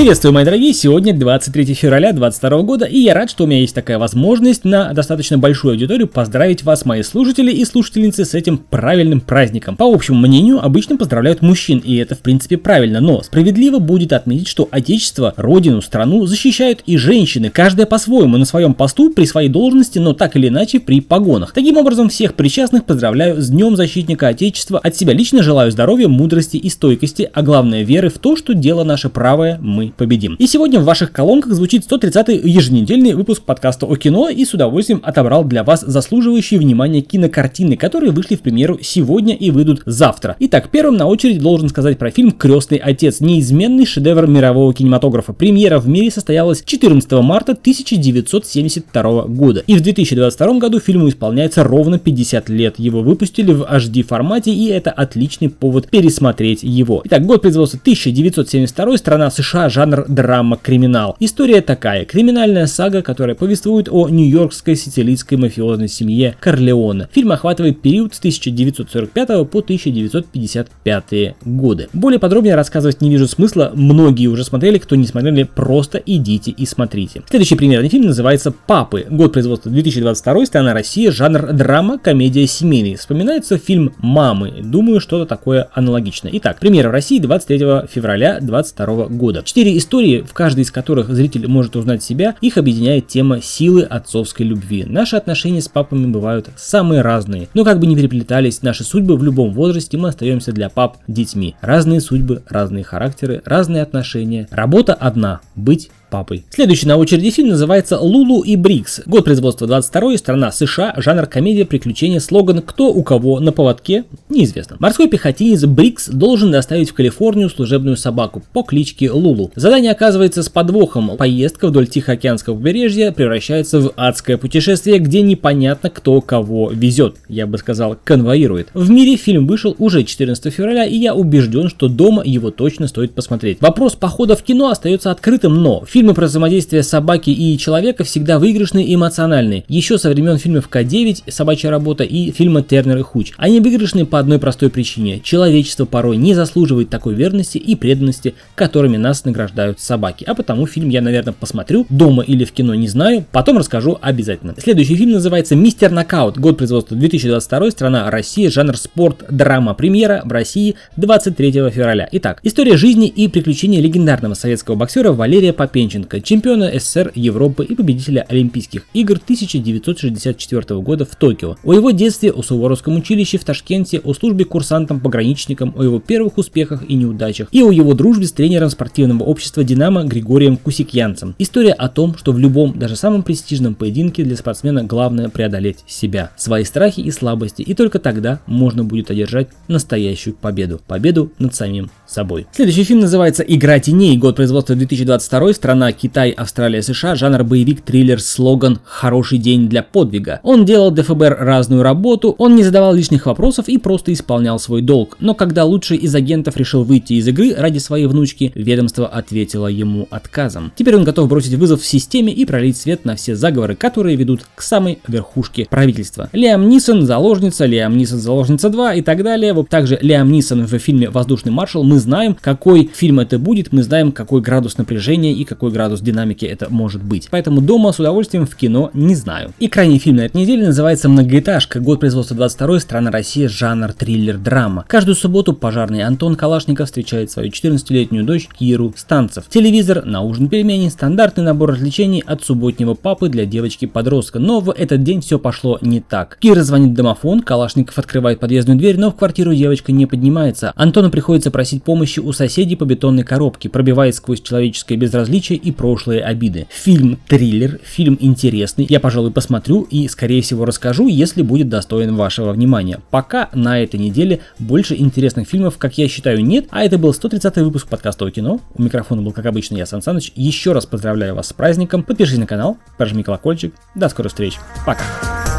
Приветствую, мои дорогие! Сегодня 23 февраля 2022 года, и я рад, что у меня есть такая возможность на достаточно большую аудиторию поздравить вас, мои слушатели и слушательницы, с этим правильным праздником. По общему мнению, обычно поздравляют мужчин, и это в принципе правильно, но справедливо будет отметить, что отечество, родину, страну защищают и женщины, каждая по-своему на своем посту, при своей должности, но так или иначе при погонах. Таким образом, всех причастных поздравляю с Днем Защитника Отечества. От себя лично желаю здоровья, мудрости и стойкости, а главное веры в то, что дело наше правое, мы победим. И сегодня в ваших колонках звучит 130-й еженедельный выпуск подкаста о кино и с удовольствием отобрал для вас заслуживающие внимания кинокартины, которые вышли в премьеру сегодня и выйдут завтра. Итак, первым на очередь должен сказать про фильм «Крестный отец», неизменный шедевр мирового кинематографа. Премьера в мире состоялась 14 марта 1972 года. И в 2022 году фильму исполняется ровно 50 лет. Его выпустили в HD формате, и это отличный повод пересмотреть его. Итак, год производства 1972, страна США, драма-криминал. История такая. Криминальная сага, которая повествует о нью-йоркской сицилийской мафиозной семье Корлеона. Фильм охватывает период с 1945 по 1955 годы. Более подробнее рассказывать не вижу смысла. Многие уже смотрели, кто не смотрели, просто идите и смотрите. Следующий примерный фильм называется «Папы». Год производства 2022, страна Россия, жанр драма, комедия семейный. Вспоминается фильм «Мамы». Думаю, что-то такое аналогичное. Итак, премьера в России 23 февраля 2022 года. Четыре Четыре истории, в каждой из которых зритель может узнать себя, их объединяет тема силы отцовской любви. Наши отношения с папами бывают самые разные, но как бы не переплетались наши судьбы в любом возрасте, мы остаемся для пап детьми. Разные судьбы, разные характеры, разные отношения. Работа одна – быть папой. Следующий на очереди фильм называется «Лулу и Брикс». Год производства 22 страна США, жанр комедия, приключения, слоган «Кто у кого на поводке?» неизвестно. Морской пехотинец Брикс должен доставить в Калифорнию служебную собаку по кличке Лулу. Задание оказывается с подвохом. Поездка вдоль Тихоокеанского побережья превращается в адское путешествие, где непонятно кто кого везет. Я бы сказал, конвоирует. В мире фильм вышел уже 14 февраля, и я убежден, что дома его точно стоит посмотреть. Вопрос похода в кино остается открытым, но фильм Фильмы про взаимодействие собаки и человека всегда выигрышные и эмоциональные. Еще со времен фильмов К9 «Собачья работа» и фильма Тернер и Хуч. Они выигрышны по одной простой причине. Человечество порой не заслуживает такой верности и преданности, которыми нас награждают собаки. А потому фильм я, наверное, посмотрю дома или в кино, не знаю. Потом расскажу обязательно. Следующий фильм называется «Мистер Нокаут». Год производства 2022, страна Россия, жанр спорт, драма. Премьера в России 23 февраля. Итак, история жизни и приключения легендарного советского боксера Валерия Попенченко Левченко, чемпиона СССР, Европы и победителя Олимпийских игр 1964 года в Токио, о его детстве, о Суворовском училище в Ташкенте, о службе курсантом-пограничником, о его первых успехах и неудачах, и о его дружбе с тренером спортивного общества «Динамо» Григорием Кусикьянцем. История о том, что в любом, даже самом престижном поединке для спортсмена главное преодолеть себя, свои страхи и слабости, и только тогда можно будет одержать настоящую победу. Победу над самим собой. Следующий фильм называется «Игра теней», год производства 2022, страна страна Китай, Австралия, США, жанр боевик, триллер, слоган «Хороший день для подвига». Он делал для ФБР разную работу, он не задавал лишних вопросов и просто исполнял свой долг. Но когда лучший из агентов решил выйти из игры ради своей внучки, ведомство ответило ему отказом. Теперь он готов бросить вызов системе и пролить свет на все заговоры, которые ведут к самой верхушке правительства. Лиам Нисон, заложница, Лиам Нисон, заложница 2 и так далее. Вот также Лиам Нисон в фильме «Воздушный маршал». Мы знаем, какой фильм это будет, мы знаем, какой градус напряжения и какой какой градус динамики это может быть. Поэтому дома с удовольствием в кино не знаю. И крайний фильм на этой неделе называется «Многоэтажка». Год производства 22 страна Россия, жанр триллер-драма. Каждую субботу пожарный Антон Калашников встречает свою 14-летнюю дочь Киру Станцев. Телевизор, на ужин пельмени, стандартный набор развлечений от субботнего папы для девочки-подростка. Но в этот день все пошло не так. Кира звонит в домофон, Калашников открывает подъездную дверь, но в квартиру девочка не поднимается. Антону приходится просить помощи у соседей по бетонной коробке, пробиваясь сквозь человеческое безразличие и прошлые обиды. Фильм триллер, фильм интересный, я, пожалуй, посмотрю и, скорее всего, расскажу, если будет достоин вашего внимания. Пока на этой неделе больше интересных фильмов, как я считаю, нет, а это был 130 выпуск подкаста о кино. У микрофона был, как обычно, я, Сан Саныч. Еще раз поздравляю вас с праздником, подпишитесь на канал, прожми колокольчик. До скорых встреч. Пока.